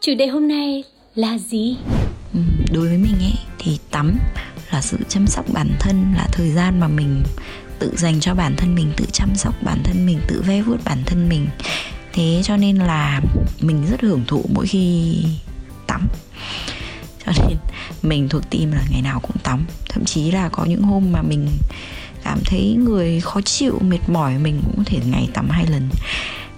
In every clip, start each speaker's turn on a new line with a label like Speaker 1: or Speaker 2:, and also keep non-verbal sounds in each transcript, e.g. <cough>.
Speaker 1: chủ đề hôm nay là gì?
Speaker 2: Ừ, đối với mình ấy thì tắm là sự chăm sóc bản thân là thời gian mà mình tự dành cho bản thân mình tự chăm sóc bản thân mình tự ve vuốt bản thân mình. Thế cho nên là mình rất hưởng thụ mỗi khi tắm. <laughs> Cho nên mình thuộc tim là ngày nào cũng tắm. Thậm chí là có những hôm mà mình cảm thấy người khó chịu mệt mỏi mình cũng có thể ngày tắm hai lần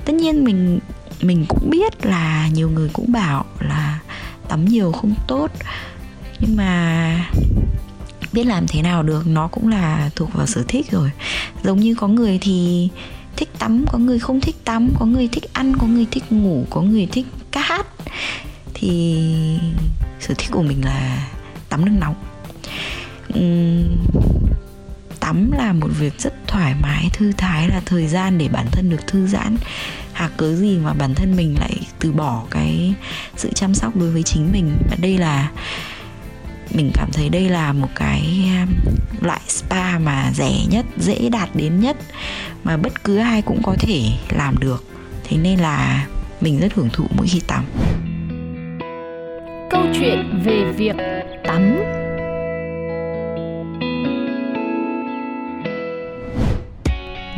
Speaker 2: tất nhiên mình mình cũng biết là nhiều người cũng bảo là tắm nhiều không tốt. Nhưng mà biết làm thế nào được, nó cũng là thuộc vào sở thích rồi. Giống như có người thì thích tắm, có người không thích tắm, có người thích ăn, có người thích ngủ, có người thích ca hát. Thì sở thích của mình là tắm nước nóng. Uhm tắm là một việc rất thoải mái, thư thái là thời gian để bản thân được thư giãn. Hà cớ gì mà bản thân mình lại từ bỏ cái sự chăm sóc đối với chính mình? Và đây là, mình cảm thấy đây là một cái um, loại spa mà rẻ nhất, dễ đạt đến nhất, mà bất cứ ai cũng có thể làm được. Thế nên là mình rất hưởng thụ mỗi khi tắm.
Speaker 3: Câu chuyện về việc tắm.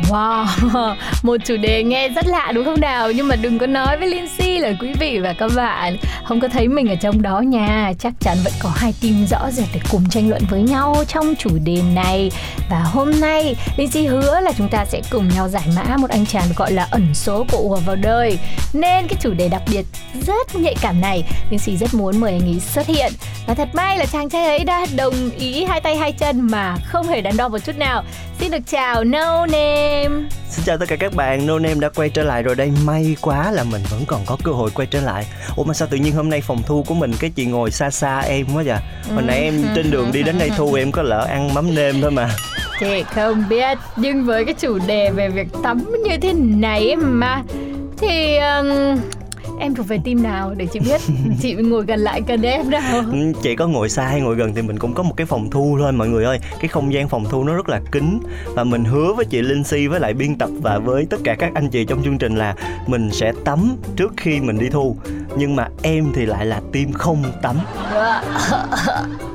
Speaker 3: Wow, <laughs> một chủ đề nghe rất lạ đúng không nào? Nhưng mà đừng có nói với Lindsay là quý vị và các bạn không có thấy mình ở trong đó nha. Chắc chắn vẫn có hai team rõ rệt để cùng tranh luận với nhau trong chủ đề này. Và hôm nay Lindsay hứa là chúng ta sẽ cùng nhau giải mã một anh chàng gọi là ẩn số của ùa vào đời. Nên cái chủ đề đặc biệt rất nhạy cảm này, Lindsay rất muốn mời anh ấy xuất hiện. Và thật may là chàng trai ấy đã đồng ý hai tay hai chân mà không hề đắn đo một chút nào. Xin được chào No Name.
Speaker 4: Xin chào tất cả các bạn, No Name đã quay trở lại rồi đây. May quá là mình vẫn còn có cơ hội quay trở lại. Ủa mà sao tự nhiên hôm nay phòng thu của mình Cái chị ngồi xa xa em quá vậy? Hồi nãy em trên đường đi đến đây thu Em có lỡ ăn mắm nêm thôi mà.
Speaker 3: Chị không biết Nhưng với cái chủ đề về việc tắm như thế này mà Thì um, em thuộc về team nào để chị biết? <laughs> Chị ngồi gần lại gần em nào.
Speaker 4: Ừ, Chị có ngồi xa hay ngồi gần thì mình cũng có một cái phòng thu thôi mọi người ơi. Cái không gian phòng thu nó rất là kín. Và mình hứa với chị Linh Si với lại biên tập Và với tất cả các anh chị trong chương trình là Mình sẽ tắm trước khi mình đi thu. Nhưng mà em thì lại là team không tắm <laughs>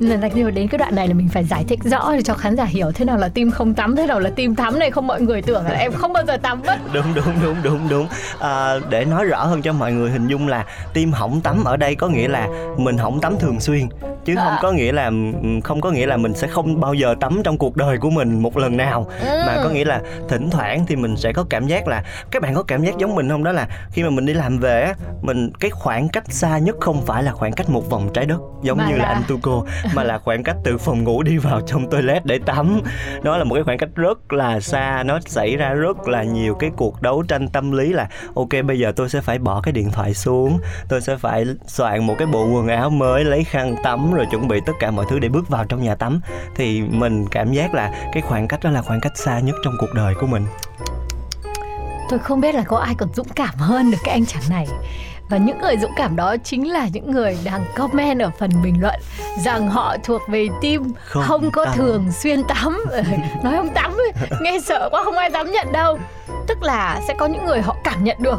Speaker 3: Nên là khi mà đến cái đoạn này là mình phải giải thích rõ để cho khán giả hiểu thế nào là team không tắm, thế nào là team tắm này không mọi người tưởng là em không bao giờ tắm mất. <laughs>
Speaker 4: đúng đúng đúng đúng đúng. À, để nói rõ hơn cho mọi người hình dung là team hỏng tắm ở đây có nghĩa là mình hỏng tắm thường xuyên chứ không có nghĩa là không có nghĩa là mình sẽ không bao giờ tắm trong cuộc đời của mình một lần nào. Mà có nghĩa là thỉnh thoảng thì mình sẽ có cảm giác là các bạn có cảm giác giống mình không? Đó là khi mà mình đi làm về á mình cái khoảng cách xa nhất không phải là khoảng cách một vòng trái đất giống
Speaker 3: Mà
Speaker 4: như là
Speaker 3: là-
Speaker 4: anh Tuco mà là khoảng cách từ phòng ngủ đi vào trong toilet để tắm. Nó là một cái khoảng cách rất là xa, nó xảy ra rất là nhiều cái cuộc đấu tranh tâm lý là, ok, bây giờ tôi sẽ phải bỏ cái điện thoại xuống, tôi sẽ phải soạn một cái bộ quần áo mới, lấy khăn tắm, rồi chuẩn bị tất cả mọi thứ để bước vào trong nhà tắm. Thì mình cảm giác là cái khoảng cách đó là khoảng cách xa nhất trong cuộc đời của mình.
Speaker 3: Tôi không biết là có ai còn dũng cảm hơn được cái anh chàng này. Và những người dũng cảm đó chính là những người đang comment ở phần bình luận rằng họ thuộc về team
Speaker 4: Không
Speaker 3: không, có
Speaker 4: tắm.
Speaker 3: thường xuyên tắm. <laughs> Ừ, Nói không tắm ấy, nghe sợ quá không ai dám nhận đâu. Tức là sẽ có những người họ cảm nhận được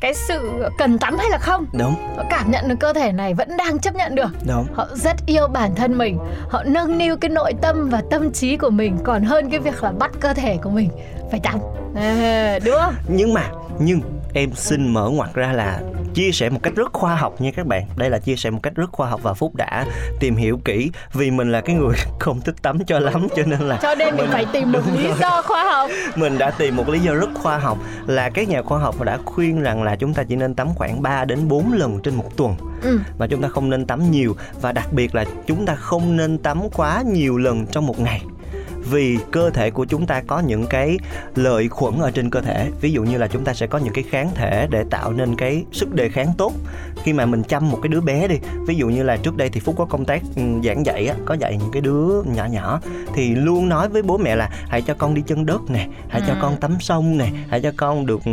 Speaker 3: cái sự cần tắm hay là không.
Speaker 4: đúng
Speaker 3: Họ cảm nhận được cơ thể này vẫn đang chấp nhận được.
Speaker 4: đúng
Speaker 3: Họ rất yêu bản thân mình Họ nâng niu cái nội tâm và tâm trí của mình Còn hơn cái việc là bắt cơ thể của mình phải tắm à, Đúng không?
Speaker 4: nhưng mà nhưng em xin mở ngoặt ra là chia sẻ một cách rất khoa học nha các bạn. Đây là chia sẻ một cách rất khoa học và phúc đã tìm hiểu kỹ vì mình là cái người <laughs> không thích tắm cho lắm cho nên là
Speaker 3: Cho nên mình phải tìm một lý do khoa học. <laughs>
Speaker 4: Mình đã tìm một lý do rất khoa học là các nhà khoa học đã khuyên rằng là chúng ta chỉ nên tắm khoảng 3 đến 4 lần trên một tuần
Speaker 3: ừ.
Speaker 4: mà chúng ta không nên tắm nhiều và đặc biệt là chúng ta không nên tắm quá nhiều lần trong một ngày vì cơ thể của chúng ta có những cái lợi khuẩn ở trên cơ thể. Ví dụ như là chúng ta sẽ có những cái kháng thể để tạo nên cái sức đề kháng tốt. Khi mà mình chăm một cái đứa bé đi ví dụ như là trước đây thì phúc có công tác ừ, giảng dạy á có dạy những cái đứa nhỏ nhỏ thì luôn nói với bố mẹ là hãy cho con đi chân đất nè hãy cho
Speaker 3: À.
Speaker 4: con tắm sông nè hãy cho con được ừ,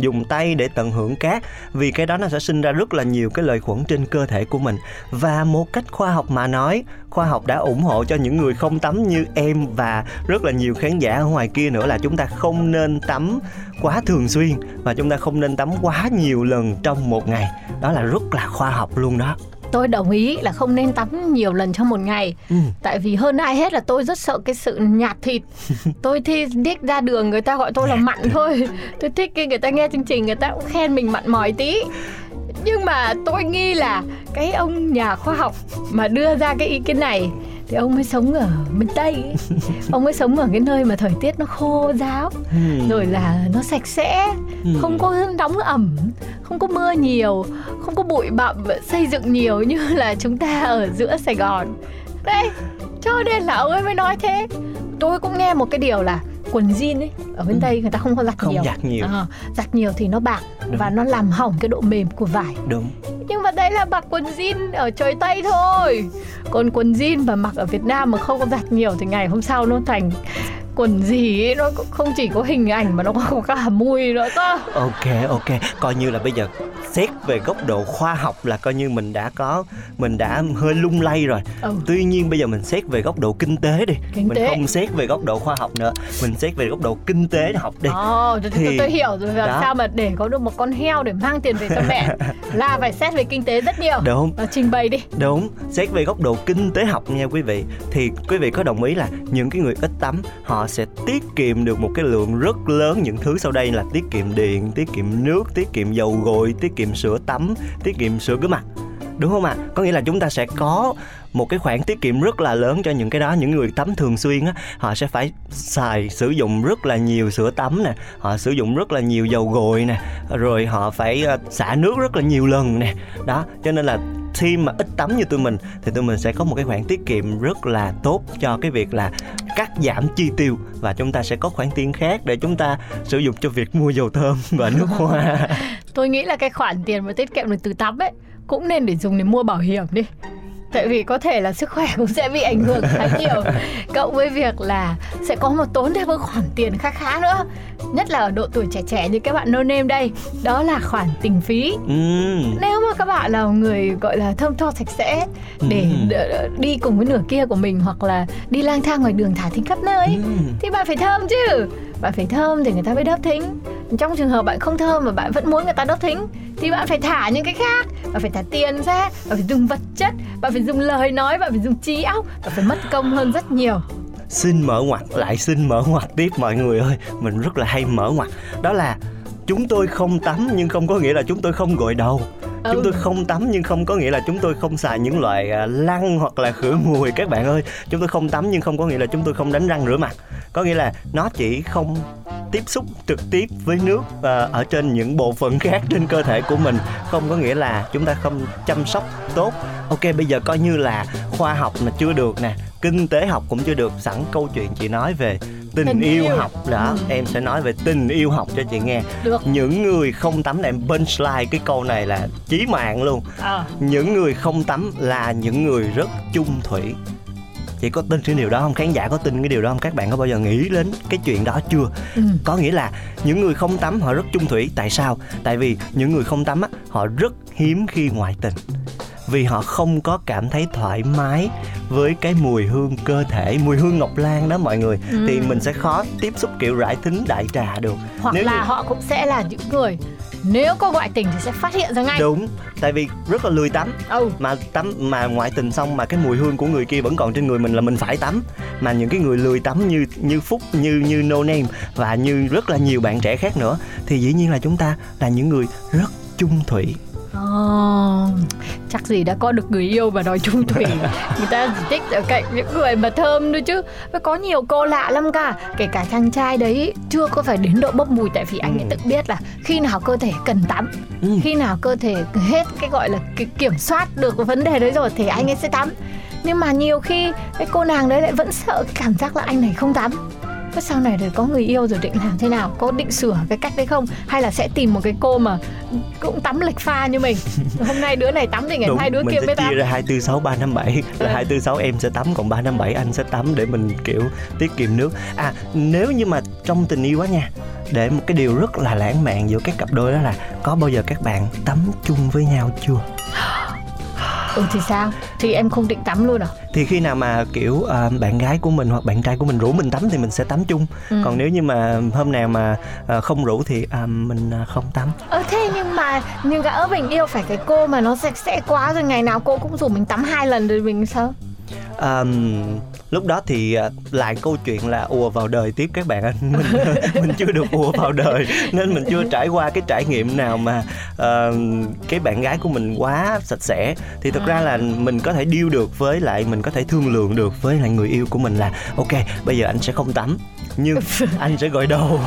Speaker 4: dùng tay để tận hưởng cát. Vì cái đó nó sẽ sinh ra rất là nhiều cái lợi khuẩn trên cơ thể của mình. Và một cách khoa học mà nói khoa học đã ủng hộ cho những người không tắm như em và rất là nhiều khán giả ở ngoài kia nữa là chúng ta không nên tắm quá thường xuyên và chúng ta không nên tắm quá nhiều lần trong một ngày. Đó là rất là khoa học luôn đó.
Speaker 3: Tôi đồng ý là không nên tắm nhiều lần trong một ngày.
Speaker 4: Ừ.
Speaker 3: tại vì hơn ai hết là tôi rất sợ cái sự nhạt thịt. <laughs> Tôi thì thích ra đường người ta gọi tôi là mặn thôi. Tôi thích khi người ta nghe chương trình người ta cũng khen mình mặn mòi tí. Nhưng mà tôi nghi là cái ông nhà khoa học mà đưa ra cái ý kiến này thì ông ấy sống ở miền tây <laughs> ông ấy sống ở cái nơi mà thời tiết nó khô ráo
Speaker 4: Ừ.
Speaker 3: rồi là nó sạch sẽ
Speaker 4: Ừ.
Speaker 3: không có nóng ẩm không có mưa nhiều không có bụi bặm xây dựng nhiều như <laughs> là chúng ta ở giữa sài gòn đây cho nên là ông ấy mới nói thế tôi cũng nghe một cái điều là quần jean ấy ở bên tây người ta không có giặt
Speaker 4: Ừ. Không
Speaker 3: nhiều
Speaker 4: giặt nhiều.
Speaker 3: Ờ, giặt nhiều thì nó bạc
Speaker 4: Đúng.
Speaker 3: và nó làm hỏng cái độ mềm của vải
Speaker 4: đúng
Speaker 3: nhưng mà đây là mặc quần jean ở trời Tây thôi Còn quần jean mà mặc ở Việt Nam mà không có giặt nhiều Thì ngày hôm sau nó thành quần gì ấy, Nó không chỉ có hình ảnh mà nó còn có cả mùi nữa cơ
Speaker 4: ok ok. Coi như là bây giờ xét về góc độ khoa học là coi như mình đã có mình đã hơi lung lay rồi.
Speaker 3: Ừ.
Speaker 4: tuy nhiên bây giờ mình xét về góc độ kinh tế đi.
Speaker 3: Kinh
Speaker 4: mình
Speaker 3: tế.
Speaker 4: không xét về góc độ khoa học nữa. Mình xét về góc độ kinh tế học đi.
Speaker 3: Ồ, tôi, tôi,
Speaker 4: Thì-
Speaker 3: tôi hiểu rồi. Làm
Speaker 4: đó.
Speaker 3: sao mà để có được một con heo để mang tiền về cho mẹ <laughs> là phải xét về kinh tế rất nhiều.
Speaker 4: Đúng.
Speaker 3: Ờ, trình bày đi.
Speaker 4: Đúng, xét về góc độ kinh tế học nha quý vị. Thì quý vị có đồng ý là những cái người ít tắm Họ sẽ tiết kiệm được một cái lượng rất lớn những thứ sau đây là tiết kiệm điện, tiết kiệm nước, tiết kiệm dầu gội, tiết kiệm sữa tắm, tiết kiệm sữa rửa mặt. Đúng không ạ? Có nghĩa là chúng ta sẽ có một cái khoản tiết kiệm rất là lớn cho những cái đó. Những người tắm thường xuyên á họ sẽ phải xài sử dụng rất là nhiều sữa tắm nè họ sử dụng rất là nhiều dầu gội nè rồi họ phải ờ, xả nước rất là nhiều lần nè. Đó cho nên là khi mà ít tắm như tụi mình thì tụi mình sẽ có một cái khoản tiết kiệm rất là tốt cho cái việc là cắt giảm chi tiêu và chúng ta sẽ có khoản tiền khác để chúng ta sử dụng cho việc mua dầu thơm và nước <laughs> hoa.
Speaker 3: Tôi nghĩ là cái khoản tiền mà tiết kiệm được từ tắm ấy Cũng nên để dùng để mua bảo hiểm đi Tại vì có thể là sức khỏe <laughs> cũng sẽ bị ảnh hưởng khá nhiều. Cộng với việc là sẽ có một tốn thêm một khoản tiền khá khá nữa. Nhất là ở độ tuổi trẻ trẻ như các bạn no name đây Đó là khoản tình phí.
Speaker 4: Ừm,
Speaker 3: Nếu mà các bạn là người gọi là thơm tho sạch sẽ Để đ- đi cùng với nửa kia của mình Hoặc là đi lang thang ngoài đường thả thính khắp nơi
Speaker 4: ừm.
Speaker 3: thì bạn phải thơm chứ. Bạn phải thơm thì người ta mới đớp thính. Trong trường hợp bạn không thơm mà bạn vẫn muốn người ta đớp thính thì bạn phải thả những cái khác. Bạn phải thả tiền ra bạn phải dùng vật chất bạn phải dùng lời nói bạn phải dùng trí óc bạn phải mất công hơn rất nhiều.
Speaker 4: Xin mở ngoặt lại xin mở ngoặt tiếp mọi người ơi. Mình rất là hay mở ngoặt. Đó là chúng tôi không tắm nhưng không có nghĩa là chúng tôi không gội đầu.
Speaker 3: Ừ.
Speaker 4: chúng tôi không tắm nhưng không có nghĩa là chúng tôi không xài những loại à, lăn hoặc là khử mùi các bạn ơi. Chúng tôi không tắm nhưng không có nghĩa là chúng tôi không đánh răng rửa mặt. Có nghĩa là nó chỉ không tiếp xúc trực tiếp với nước à, ở trên những bộ phận khác trên cơ thể của mình. Không có nghĩa là chúng ta không chăm sóc tốt. Ok bây giờ coi như là khoa học mà chưa được nè kinh tế học cũng chưa được. Sẵn câu chuyện chị nói về tình,
Speaker 3: Tình
Speaker 4: yêu,
Speaker 3: yêu.
Speaker 4: học. Đó
Speaker 3: Ừ.
Speaker 4: em sẽ nói về tình yêu học cho chị nghe.
Speaker 3: Được.
Speaker 4: Những người không tắm là em punchline cái câu này là chí mạng luôn.
Speaker 3: Ờ.
Speaker 4: Những người không tắm là những người rất chung thủy chị có tin cái điều đó không? Khán giả có tin cái điều đó không? Các bạn có bao giờ nghĩ đến cái chuyện đó chưa?
Speaker 3: Ừ.
Speaker 4: có nghĩa là những người không tắm họ rất chung thủy. Tại sao? Tại vì những người không tắm á họ rất hiếm khi ngoại tình. Vì họ không có cảm thấy thoải mái với cái mùi hương cơ thể mùi hương ngọc lan đó mọi người.
Speaker 3: Ừ.
Speaker 4: thì mình sẽ khó tiếp xúc kiểu rải thính đại trà được.
Speaker 3: Hoặc
Speaker 4: Nếu
Speaker 3: là
Speaker 4: như-
Speaker 3: họ cũng sẽ là những người nếu có ngoại tình thì sẽ phát hiện ra ngay.
Speaker 4: Đúng tại vì rất là lười tắm.
Speaker 3: Ừ
Speaker 4: mà tắm mà ngoại tình xong mà cái mùi hương của người kia vẫn còn trên người mình là mình phải tắm. Mà những cái người lười tắm như như phúc như như no name và như rất là nhiều bạn trẻ khác nữa thì dĩ nhiên là chúng ta là những người rất chung thủy
Speaker 3: Ồ, chắc gì đã có được người yêu và đòi chung thủy <laughs> Người ta chỉ thích ở cạnh những người mà thơm thôi chứ Và có nhiều cô lạ lắm cả Kể cả chàng trai đấy chưa có phải đến độ bốc mùi Tại vì anh ấy
Speaker 4: Ừ.
Speaker 3: tự biết là khi nào cơ thể cần tắm
Speaker 4: Ừ.
Speaker 3: Khi nào cơ thể hết cái gọi là cái kiểm soát được cái vấn đề đấy rồi Thì anh ấy sẽ tắm nhưng mà nhiều khi cái cô nàng đấy lại vẫn sợ cảm giác là anh này không tắm Thế sau này rồi có người yêu rồi định làm thế nào? Có định sửa cái cách đấy không? Hay là sẽ tìm một cái cô mà cũng tắm lệch pha như mình? <laughs> Hôm nay đứa này tắm thì ngày
Speaker 4: Đúng,
Speaker 3: mai đứa
Speaker 4: mình
Speaker 3: kia
Speaker 4: sẽ
Speaker 3: mới tắm.
Speaker 4: chia ra hai tư sáu ba năm bảy. Là
Speaker 3: Ừ.
Speaker 4: hai tư sáu em sẽ tắm còn ba năm bảy anh sẽ tắm để mình kiểu tiết kiệm nước. À nếu như mà trong tình yêu á nha để một cái điều rất là lãng mạn giữa các cặp đôi đó là có bao giờ các bạn tắm chung với nhau chưa <gasps>
Speaker 3: Ừ thì sao? Thì em không định tắm luôn à?
Speaker 4: Thì khi nào mà kiểu à, bạn gái của mình hoặc bạn trai của mình rủ mình tắm thì mình sẽ tắm chung.
Speaker 3: Ừ.
Speaker 4: còn nếu như mà hôm nào mà à, không rủ thì à, mình à, không tắm.
Speaker 3: Ờ thế nhưng mà Nhưng gã mình yêu phải cái cô mà nó sạch sẽ quá rồi Ngày nào cô cũng rủ mình tắm hai lần rồi mình sao?
Speaker 4: À, lúc đó thì à, lại câu chuyện là ùa vào đời tiếp các bạn ạ <laughs> mình mình chưa được ùa vào đời nên mình chưa trải qua cái trải nghiệm nào mà à, cái bạn gái của mình quá sạch sẽ. Thì thực ra là mình có thể deal được với lại mình có thể thương lượng được với lại người yêu của mình là ok bây giờ anh sẽ không tắm nhưng <laughs> anh sẽ gội đầu.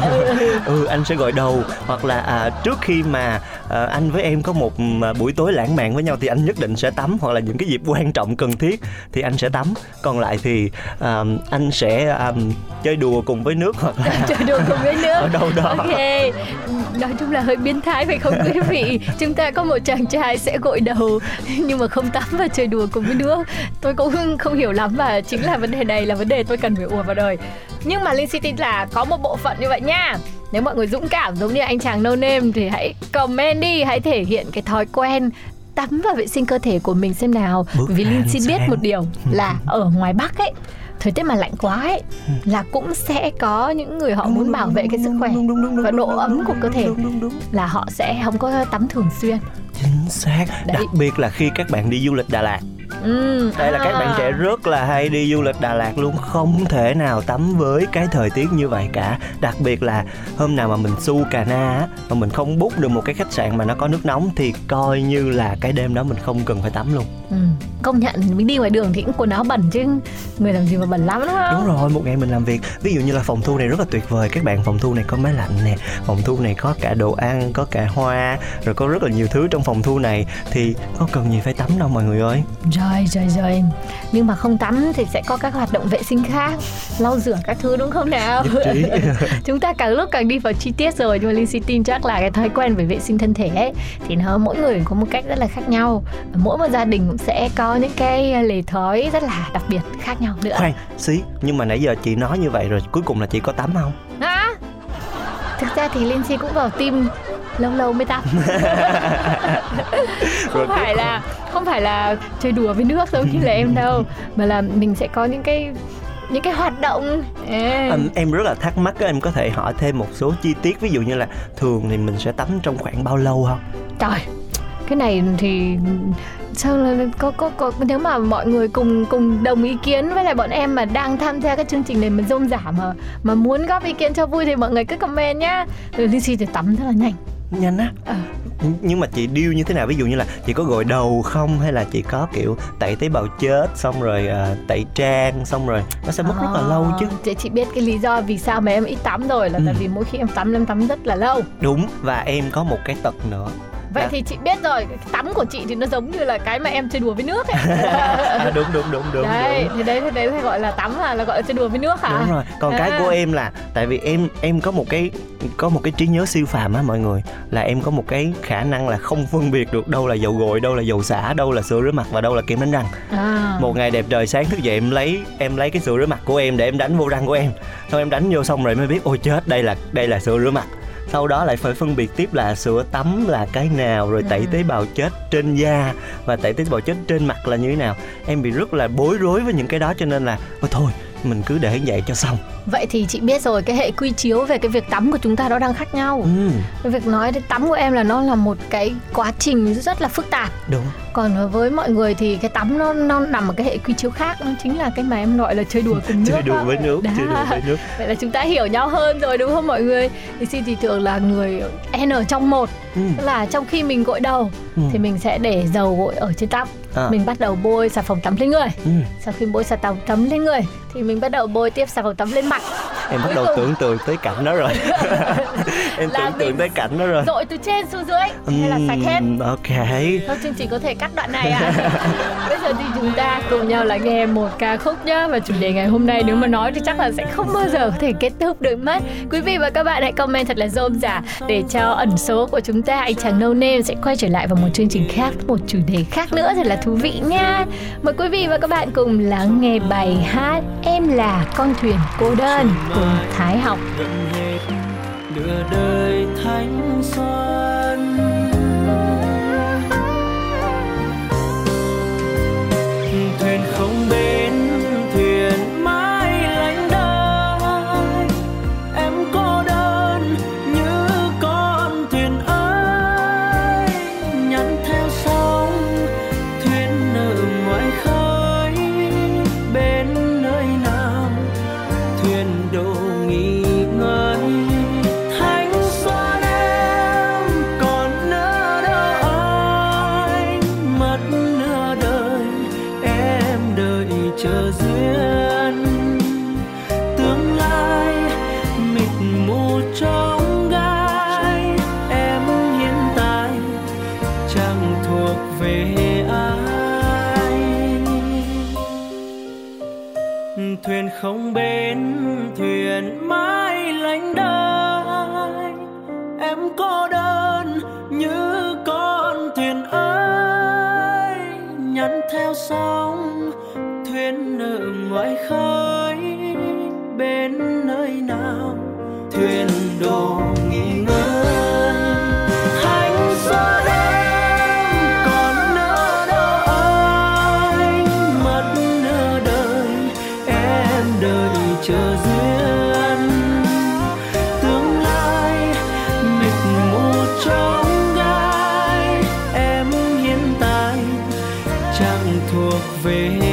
Speaker 4: Ừ. Anh sẽ gội đầu. Hoặc là à, trước khi mà à, anh với em có một à, buổi tối lãng mạn với nhau thì anh nhất định sẽ tắm. Hoặc là những cái dịp quan trọng cần thiết thì anh sẽ tắm. Còn lại thì à, anh sẽ à, chơi đùa cùng với nước hoặc là <laughs>
Speaker 3: Chơi đùa cùng với nước.
Speaker 4: Ở đâu đó.
Speaker 3: Ok. Nói chung là hơi biến thái phải không quý <laughs> vị? Chúng ta có một chàng trai sẽ gội đầu Nhưng mà không tắm và chơi đùa cùng với nước. Tôi cũng không hiểu lắm Và chính là vấn đề này là vấn đề tôi cần phải ùa vào đời. Nhưng mà Linh City là có một bộ phận như vậy nha. Nếu mọi người dũng cảm giống như anh chàng no name Thì hãy comment đi Hãy thể hiện cái thói quen tắm và vệ sinh cơ thể của mình xem nào.
Speaker 4: Bước
Speaker 3: Vì Linh xin biết một điều là ở ngoài Bắc ấy thời tiết mà lạnh quá ấy là cũng sẽ có những người họ muốn bảo vệ cái sức khỏe và độ ấm của cơ thể là họ sẽ không có tắm thường xuyên.
Speaker 4: Chính xác.
Speaker 3: Đấy.
Speaker 4: đặc biệt là khi các bạn đi du lịch Đà Lạt
Speaker 3: ừ,
Speaker 4: đây là các bạn
Speaker 3: à.
Speaker 4: trẻ rất là hay đi du lịch Đà Lạt luôn không thể nào tắm với cái thời tiết như vậy cả đặc biệt là hôm nào mà mình su cà na á, mà mình không book được một cái khách sạn mà nó có nước nóng thì coi như là cái đêm đó mình không cần phải tắm luôn
Speaker 3: ừ. Công nhận mình đi ngoài đường thì cũng quần áo bẩn chứ. Người làm gì mà bẩn lắm đúng không
Speaker 4: đúng rồi một ngày mình làm việc. Ví dụ như là phòng thu này rất là tuyệt vời. Các bạn phòng thu này có máy lạnh nè phòng thu này có cả đồ ăn có cả hoa rồi có rất là nhiều thứ trong phòng thu này. Thì có cần gì phải tắm đâu mọi người ơi.
Speaker 3: Rồi rồi rồi. Nhưng mà không tắm thì sẽ có các hoạt động vệ sinh khác. Lau rửa các thứ đúng không nào? <laughs> Chúng ta càng lúc càng đi vào chi tiết rồi. Nhưng mà Linh tin chắc là cái thói quen về vệ sinh thân thể ấy thì nó mỗi người có một cách rất là khác nhau. Mỗi một gia đình cũng sẽ có những cái lề thói rất là đặc biệt khác nhau nữa.
Speaker 4: Khoan xí nhưng mà nãy giờ chị nói như vậy rồi cuối cùng là chị có tắm không?
Speaker 3: Hả? Thực ra thì Linh Si cũng vào tim lâu lâu mới tắm. <laughs> Không phải là không phải là chơi đùa với nước giống như là em đâu mà là mình sẽ có những cái những cái hoạt động. Ê.
Speaker 4: Em, em rất là thắc mắc em có thể hỏi thêm một số chi tiết ví dụ như là thường thì mình sẽ tắm trong khoảng bao lâu không?
Speaker 3: Trời, cái này thì sao là có, có có nếu mà mọi người cùng cùng đồng ý kiến với lại bọn em mà đang tham gia cái chương trình này mà rôm rả mà mà muốn góp ý kiến cho vui thì mọi người cứ comment nhá. Rồi Linh Si thì tắm rất là nhanh.
Speaker 4: nhanh á
Speaker 3: Ờ.
Speaker 4: nhưng mà chị điêu như thế nào ví dụ như là chị có gội đầu không hay là chị có kiểu tẩy tế bào chết xong rồi à, tẩy trang xong rồi nó sẽ mất rất là lâu chứ
Speaker 3: Chị, Ờ, chị biết cái lý do vì sao mà em ít tắm rồi là tại
Speaker 4: Ừ.
Speaker 3: vì mỗi khi em tắm em tắm rất là lâu.
Speaker 4: đúng và em có một cái tật nữa
Speaker 3: Vậy
Speaker 4: Dạ.
Speaker 3: thì chị biết rồi, cái tắm của chị thì nó giống như là cái mà em chơi đùa với nước ấy. <laughs>
Speaker 4: à, đúng đúng đúng đúng
Speaker 3: đấy,
Speaker 4: đúng
Speaker 3: thì đấy thì đấy là gọi là tắm à, là gọi là chơi đùa với nước hả?
Speaker 4: đúng rồi còn cái
Speaker 3: À.
Speaker 4: của em là tại vì em em có một cái có một cái trí nhớ siêu phàm á mọi người là em có một cái khả năng là không phân biệt được đâu là dầu gội đâu là dầu xả đâu là sữa rửa mặt và đâu là kem đánh răng
Speaker 3: À.
Speaker 4: một ngày đẹp trời sáng thức dậy em lấy em lấy cái sữa rửa mặt của em để em đánh vô răng của em xong em đánh vô xong rồi mới biết ôi chết đây là đây là sữa rửa mặt sau đó lại phải phân biệt tiếp là sữa tắm là cái nào rồi tẩy
Speaker 3: Ừ.
Speaker 4: tế bào chết trên da và tẩy tế bào chết trên mặt là như thế nào em bị rất là bối rối với những cái đó cho nên là ôi thôi mình cứ để vậy cho xong
Speaker 3: Vậy thì chị biết rồi cái hệ quy chiếu về cái việc tắm của chúng ta nó đang khác nhau.
Speaker 4: ừ,
Speaker 3: Cái việc nói đến tắm của em là nó là một cái quá trình rất là phức tạp.
Speaker 4: đúng
Speaker 3: Còn với mọi người thì cái tắm nó nó nằm ở cái hệ quy chiếu khác, nó chính là cái mà em gọi là chơi đùa cùng <laughs> nước.
Speaker 4: chơi đùa với nước
Speaker 3: Đó.
Speaker 4: chơi đùa với nước <laughs>
Speaker 3: Vậy là chúng ta hiểu nhau hơn rồi đúng không mọi người? Thì xin thì thường là người N trong một
Speaker 4: ừ.
Speaker 3: Tức là trong khi mình gội đầu
Speaker 4: Ừ.
Speaker 3: thì mình sẽ để dầu gội ở trên tóc
Speaker 4: À.
Speaker 3: Mình bắt đầu bôi xà phòng tắm lên người.
Speaker 4: Ừ.
Speaker 3: Sau khi bôi xà phòng tắm lên người Thì mình bắt đầu bôi tiếp xà phòng tắm lên mặt.
Speaker 4: Em bắt đầu
Speaker 3: cùng-
Speaker 4: tưởng tượng tới cảnh đó rồi. <laughs> Em
Speaker 3: Là
Speaker 4: tưởng tượng tới cảnh đó rồi.
Speaker 3: Dội từ trên xuống dưới hay là sạch hết
Speaker 4: ok.
Speaker 3: Thôi chương trình có thể cắt đoạn này à <laughs> Bây giờ thì chúng ta cùng nhau là nghe một ca khúc nhá. Và chủ đề ngày hôm nay nếu mà nói thì chắc là sẽ không bao giờ có thể kết thúc được mất. Quý vị và các bạn hãy comment thật là rôm rả Để cho ẩn số của chúng ta Anh chàng No Name sẽ quay trở lại vào một chương trình khác Một chủ đề khác nữa thật là thú vị nha. Mời quý vị và các bạn cùng lắng nghe bài hát Em là con thuyền cô đơn của Thái Học.
Speaker 5: Gần hết đời thánh xuân không bên thuyền mãi lánh đời em cô đơn như con thuyền ơi, nhắn theo sóng thuyền ở ngoài khơi. Bên nơi nào thuyền đồ nghiêng về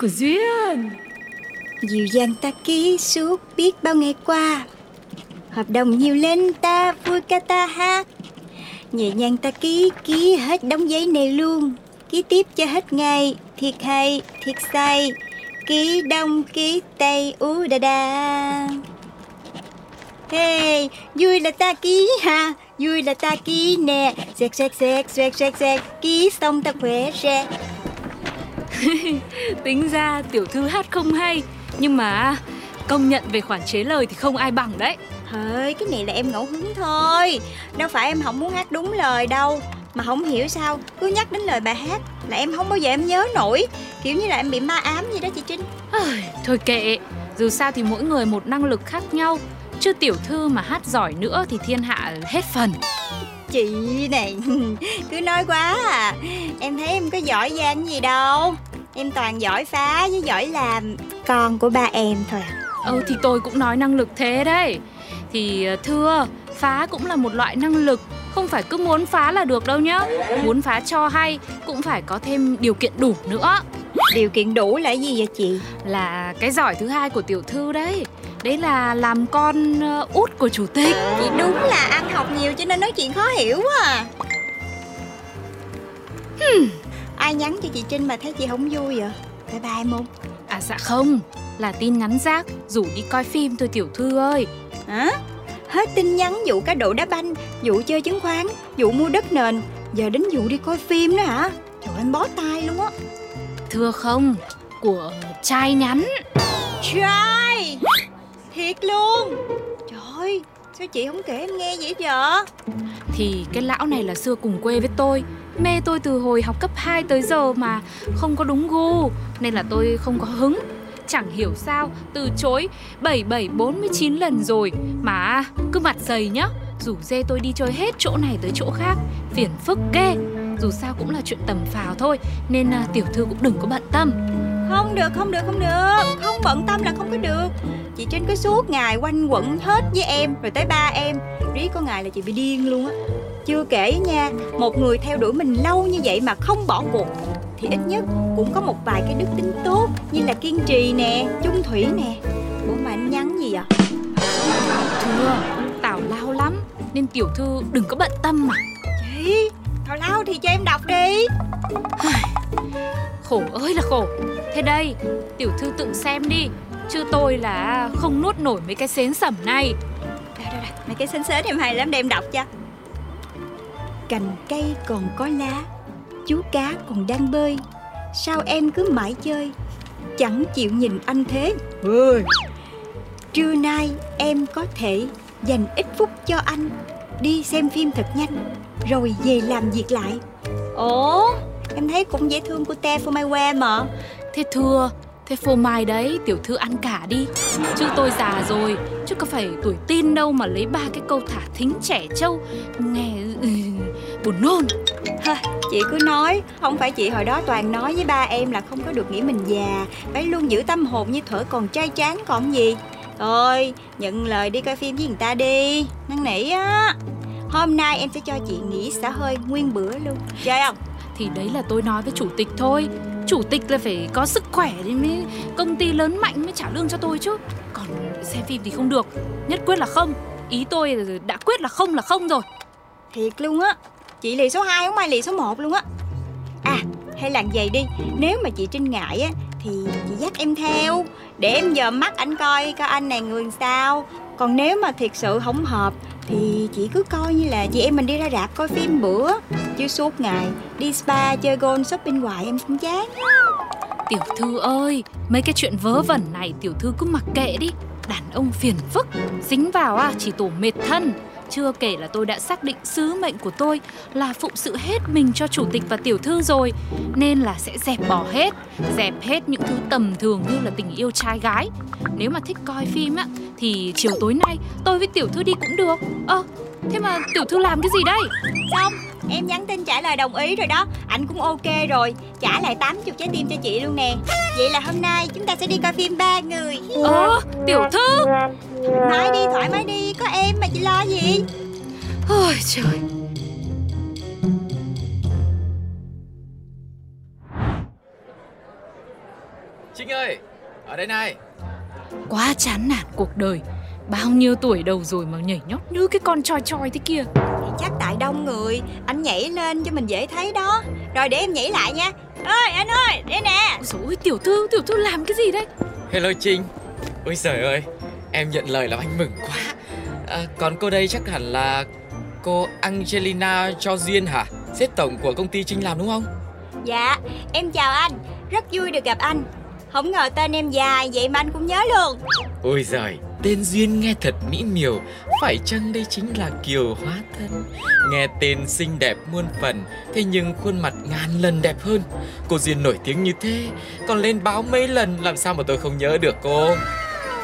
Speaker 6: của Duyên.
Speaker 7: Dịu dàng ta ký suốt biết bao ngày qua. Hợp đồng nhiều lên ta vui ca ta hát. Nhẹ nhàng ta ký ký hết đóng giấy này luôn. Ký tiếp cho hết ngày Thiệt hay thiệt say Ký đông ký tây ú đa đa. Hey, vui là ta ký ha Vui là ta ký nè. Xẹt xẹt xẹt xẹt xẹt xẹt. Ký xong ta khỏe ra <laughs>
Speaker 8: Tính ra tiểu thư hát không hay Nhưng mà công nhận về khoản chế lời thì không ai bằng đấy.
Speaker 7: Thôi cái này là em ngẫu hứng thôi. Đâu phải em không muốn hát đúng lời đâu. Mà không hiểu sao Cứ nhắc đến lời bài hát Là em không bao giờ em nhớ nổi. Kiểu như là em bị ma ám gì đó chị Trinh.
Speaker 8: Ôi, Thôi kệ. Dù sao thì mỗi người một năng lực khác nhau. Chứ tiểu thư mà hát giỏi nữa thì thiên hạ hết phần.
Speaker 7: Chị này <laughs> Cứ nói quá à. Em thấy em có giỏi giang gì đâu Em toàn giỏi phá với giỏi làm. Con của ba em thôi à.
Speaker 8: Ừ thì tôi cũng nói năng lực thế đấy. Thì ờ, thưa Phá cũng là một loại năng lực. Không phải cứ muốn phá là được đâu nhá. Muốn phá cho hay Cũng phải có thêm điều kiện đủ nữa.
Speaker 7: Điều kiện đủ là gì vậy chị?
Speaker 8: Là cái giỏi thứ hai của tiểu thư đấy. Đấy là làm con ờ, út của chủ tịch.
Speaker 7: Chị đúng là ăn học nhiều cho nên nói chuyện khó hiểu quá à Ai nhắn cho chị Trinh mà thấy chị không vui vậy? Bye bye không
Speaker 8: À dạ không. Là tin nhắn rác Rủ đi coi phim thôi tiểu thư ơi.
Speaker 7: Hả? Hết tin nhắn vụ cá độ đá banh Vụ chơi chứng khoán Vụ mua đất nền. Giờ đến vụ đi coi phim nữa hả? Trời em bó tay luôn á.
Speaker 8: Thưa không Của trai nhắn.
Speaker 7: Trai! Thiệt luôn. Trời ơi Sao chị không kể em nghe vậy vậy?
Speaker 8: Thì cái lão này là xưa cùng quê với tôi Mê tôi từ hồi học cấp 2 tới giờ mà Không có đúng gu Nên là tôi không có hứng. Chẳng hiểu sao từ chối 7749 lần rồi Mà cứ mặt dày nhá. Rủ dê tôi đi chơi hết chỗ này tới chỗ khác Phiền phức ghê. Dù sao cũng là chuyện tầm phào thôi Nên à, tiểu thư cũng đừng có bận tâm.
Speaker 7: Không được không được không được. Không bận tâm là không có được. Chị Trinh cứ suốt ngày quanh quẩn hết với em Rồi tới ba em. Riết có ngày là chị bị điên luôn á. Chưa kể nha Một người theo đuổi mình lâu như vậy mà không bỏ cuộc Thì ít nhất cũng có một vài cái đức tính tốt Như là kiên trì nè Chung thủy nè. Ủa mà anh nhắn gì vậy?
Speaker 8: Thưa Tào lao lắm Nên tiểu thư đừng có bận tâm mà.
Speaker 7: Chị Thảo lao thì cho em đọc đi.
Speaker 8: Khổ ơi là khổ. Thế đây Tiểu thư tự xem đi Chứ tôi là không nuốt nổi mấy cái xến sẩm này.
Speaker 7: Đây đây đây Mấy cái xinh xến em hay lắm để em đọc cho Cành cây còn có lá Chú cá còn đang bơi. Sao em cứ mãi chơi? Chẳng chịu nhìn anh thế. Ơi. Trưa nay em có thể dành ít phút cho anh Đi xem phim thật nhanh Rồi về làm việc lại. Ồ Em thấy cũng dễ thương của te for my wear mà.
Speaker 8: Thế thưa Thế phô mai đấy tiểu thư ăn cả đi. Chứ tôi già rồi Chứ có phải tuổi tin đâu mà lấy ba cái câu thả thính trẻ trâu. Nghe ừ, buồn nôn
Speaker 7: Thôi, chị cứ nói. Không phải chị hồi đó toàn nói với ba em là không có được nghĩ mình già. Phải luôn giữ tâm hồn như thuở còn trai tráng còn gì? Thôi, nhận lời đi coi phim với người ta đi. Năn nỉ á. Hôm nay em sẽ cho chị nghỉ xả hơi nguyên bữa luôn. Chơi không?
Speaker 8: Thì đấy là tôi nói với chủ tịch thôi. Chủ tịch là phải có sức khỏe thì mới công ty lớn mạnh mới trả lương cho tôi chứ. Còn xem phim thì không được. Nhất quyết là không. Ý tôi đã quyết là không là không rồi.
Speaker 7: Thiệt luôn á Chị lì số 2 không ai lì số 1 luôn á. À hay làm vậy đi, Nếu mà chị Trinh ngại á, Thì chị dắt em theo, Để em dòm mắt anh coi coi anh này người sao. Còn nếu mà thiệt sự không hợp, Thì chị cứ coi như là chị em mình đi ra rạp coi phim bữa. Chứ suốt ngày đi spa, chơi golf, shopping hoài em cũng chán.
Speaker 8: Tiểu thư ơi, Mấy cái chuyện vớ vẩn này tiểu thư cứ mặc kệ đi. Đàn ông phiền phức, Dính vào à chỉ tổ mệt thân. Chưa kể là tôi đã xác định sứ mệnh của tôi Là phụng sự hết mình cho chủ tịch và tiểu thư rồi, Nên là sẽ dẹp bỏ hết, Dẹp hết những thứ tầm thường như là tình yêu trai gái. Nếu mà thích coi phim á, Thì chiều tối nay tôi với tiểu thư đi cũng được. Ơ thế mà tiểu thư làm cái gì đây?
Speaker 7: Xong em nhắn tin trả lời đồng ý rồi đó. Anh cũng ok rồi. Trả lại 80 trái tim cho chị luôn nè. Vậy là hôm nay chúng ta sẽ đi coi phim ba người.
Speaker 8: Ơ tiểu thư?
Speaker 7: Thoải mái đi thoải mái đi. Có em mà chị lo gì?
Speaker 8: Ôi trời.
Speaker 9: Trinh ơi, ở đây này.
Speaker 8: Quá chán nản cuộc đời Bao nhiêu tuổi đầu rồi mà nhảy nhót như cái con choi choi thế kia?
Speaker 7: Thì chắc tại đông người Anh nhảy lên cho mình dễ thấy đó. Rồi để em nhảy lại nha. Ơi anh ơi đây nè.
Speaker 8: Ôi tiểu thư, tiểu thư làm cái gì đấy
Speaker 9: Hello Trinh. Ôi trời ơi, em nhận lời làm anh mừng quá. À, Còn cô đây chắc hẳn là cô Angelina Cho Duyên hả? Sếp tổng của công ty Trinh làm đúng không?
Speaker 7: Dạ em chào anh. Rất vui được gặp anh. Không ngờ tên em dài vậy mà anh cũng nhớ luôn.
Speaker 9: Ôi giời, tên Duyên nghe thật mỹ miều Phải chăng đây chính là Kiều Hóa Thân? Nghe tên xinh đẹp muôn phần Thế nhưng khuôn mặt ngàn lần đẹp hơn. Cô Duyên nổi tiếng như thế Còn lên báo mấy lần làm sao mà tôi không nhớ được cô?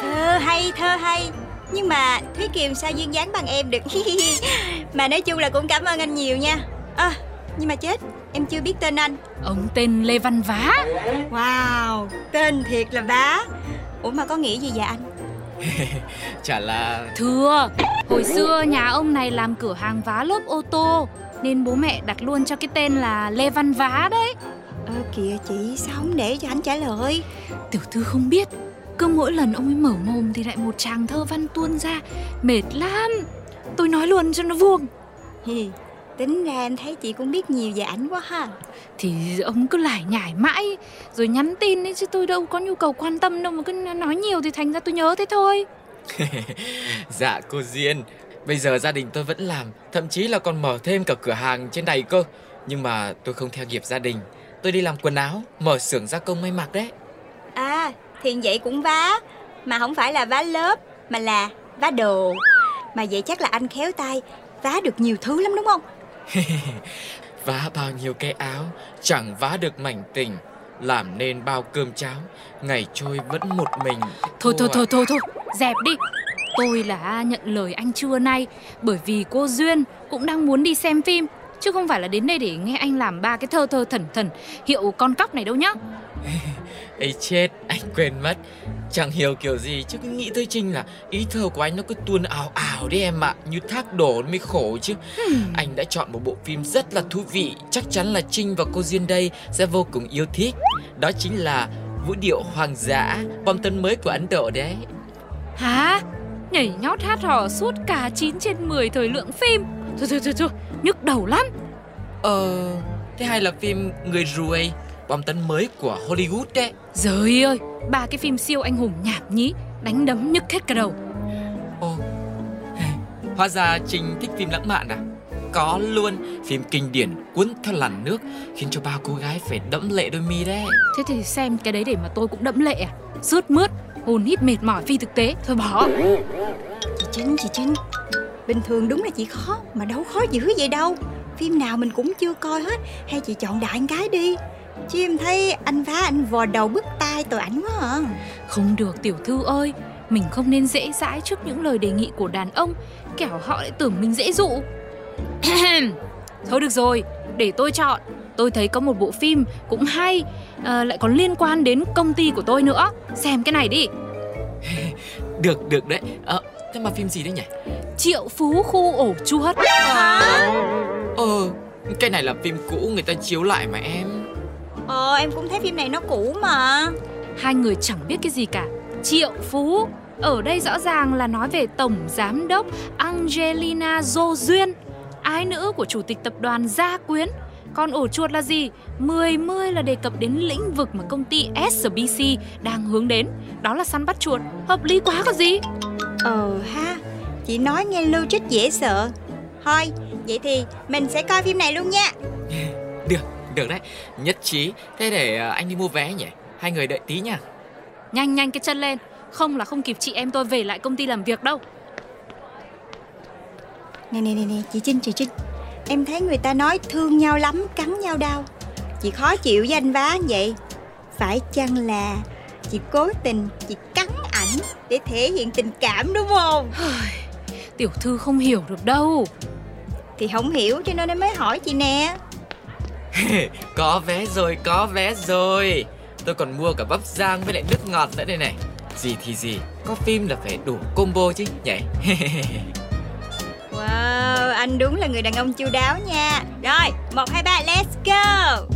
Speaker 7: Thơ hay thơ hay Nhưng mà Thúy Kiều sao duyên dáng bằng em được? <laughs> Mà nói chung là cũng cảm ơn anh nhiều nha. À, Nhưng mà chết Em chưa biết tên anh.
Speaker 8: Ông tên Lê Văn Vá.
Speaker 7: Wow Tên thiệt là bá Ủa mà có nghĩa gì vậy anh <laughs>
Speaker 9: Chả là
Speaker 8: Thưa, hồi xưa nhà ông này làm cửa hàng vá lốp ô tô Nên bố mẹ đặt luôn cho cái tên là Lê Văn Vá đấy.
Speaker 7: Ơ kìa chị sao không để cho anh trả lời?
Speaker 8: Tiểu thư không biết Cứ mỗi lần ông ấy mở mồm thì lại một tràng thơ văn tuôn ra Mệt lắm. Tôi nói luôn cho nó vuông
Speaker 7: Tính ra em thấy chị cũng biết nhiều về ảnh quá ha.
Speaker 8: Thì ông cứ lải nhải mãi Rồi nhắn tin ấy chứ tôi đâu có nhu cầu quan tâm đâu Mà cứ nói nhiều thì thành ra tôi nhớ thế thôi. <laughs>
Speaker 9: Dạ cô Duyên. Bây giờ gia đình tôi vẫn làm Thậm chí là còn mở thêm cả cửa hàng trên này cơ. Nhưng mà tôi không theo nghiệp gia đình. Tôi đi làm quần áo Mở xưởng gia công may mặc đấy.
Speaker 7: À thì vậy cũng vá. Mà không phải là vá lớp Mà là vá đồ. Mà vậy chắc là anh khéo tay Vá được nhiều thứ lắm đúng không <laughs>
Speaker 9: Vá bao nhiêu cái áo Chẳng vá được mảnh tình. Làm nên bao cơm cháo Ngày trôi vẫn một mình.
Speaker 8: Thôi thôi thôi thôi thôi Dẹp đi. Tôi là nhận lời anh trưa nay Bởi vì cô Duyên cũng đang muốn đi xem phim Chứ không phải là đến đây để nghe anh làm ba cái thơ thơ thần thần Hiệu con cóc này đâu nhá. <laughs>
Speaker 9: Ấy chết anh quên mất. Chẳng hiểu kiểu gì chứ cứ nghĩ tới Trinh là Ý thơ của anh nó cứ tuôn ảo ảo đấy em ạ. Như thác đổ mới khổ chứ. Anh đã chọn một bộ phim rất là thú vị. Chắc chắn là Trinh và cô Duyên đây Sẽ vô cùng yêu thích. Đó chính là Vũ điệu hoàng dã Bom tấn mới của Ấn Độ đấy.
Speaker 8: Hả? Nhảy nhót hát hò suốt cả 9 trên 10 thời lượng phim. Thôi thôi thôi thôi Nhức đầu lắm.
Speaker 9: Ờ Thế hay là phim Người ruồi Bom tấn mới của Hollywood đấy.
Speaker 8: Trời ơi Ba cái phim siêu anh hùng nhảm nhí Đánh đấm nhức hết cả đầu.
Speaker 9: Ồ <laughs> Hóa ra Trinh thích phim lãng mạn à? Có luôn Phim kinh điển cuốn theo làn nước Khiến cho bao cô gái phải đẫm lệ đôi mi đấy.
Speaker 8: Thế thì xem cái đấy để mà tôi cũng đẫm lệ à? Rướt mướt Hồn hít mệt mỏi phi thực tế Thôi bỏ.
Speaker 7: Chị Trinh chị Trinh Bình thường đúng là chị khó Mà đâu khó dữ vậy đâu. Phim nào mình cũng chưa coi hết Hay chị chọn đại cái đi. Chứ em thấy anh phá anh vò đầu bứt tai tội ảnh quá à.
Speaker 8: Không được tiểu thư ơi. Mình không nên dễ dãi trước những lời đề nghị của đàn ông Kẻo họ lại tưởng mình dễ dụ. Thôi được rồi Để tôi chọn. Tôi thấy có một bộ phim cũng hay à, Lại còn liên quan đến công ty của tôi nữa. Xem cái này đi. <laughs>
Speaker 9: Được được đấy. Ờ Thế mà phim gì đấy nhỉ?
Speaker 8: Triệu Phú Khu Ổ Chuột
Speaker 9: Ờ Cái này là phim cũ người ta chiếu lại mà em.
Speaker 7: Ờ em cũng thấy phim này nó cũ mà.
Speaker 8: Hai người chẳng biết cái gì cả. Triệu Phú Ở đây rõ ràng là nói về Tổng Giám đốc Angelina Dô Duyên Ái nữ của Chủ tịch Tập đoàn Gia Quyến. Còn ổ chuột là gì? 10 mươi là đề cập đến lĩnh vực mà công ty SBC đang hướng đến. Đó là săn bắt chuột. Hợp lý quá có gì
Speaker 7: Ờ ha Chị nói nghe logic dễ sợ. Thôi vậy thì mình sẽ coi phim này luôn nha. <laughs>
Speaker 9: Được được đấy. Nhất trí. Thế để ờ, anh đi mua vé nhỉ? Hai người đợi tí nha.
Speaker 8: Nhanh nhanh cái chân lên. Không là không kịp chị em tôi về lại công ty làm việc đâu.
Speaker 7: Nè nè nè nè chị Trinh chị Trinh. Em thấy người ta nói thương nhau lắm cắn nhau đau. Chị khó chịu với anh vá vậy. Phải chăng là chị cố tình chị cắn ảnh để thể hiện tình cảm đúng không?
Speaker 8: Tiểu thư không hiểu được đâu.
Speaker 7: Thì không hiểu cho nên em mới hỏi chị nè. <laughs>
Speaker 9: Có vé rồi có vé rồi. Tôi còn mua cả bắp rang với lại nước ngọt nữa đây này. Gì thì gì Có phim là phải đủ combo chứ nhỉ? <laughs>
Speaker 7: Wow, anh đúng là người đàn ông chu đáo nha. Rồi, một hai ba let's go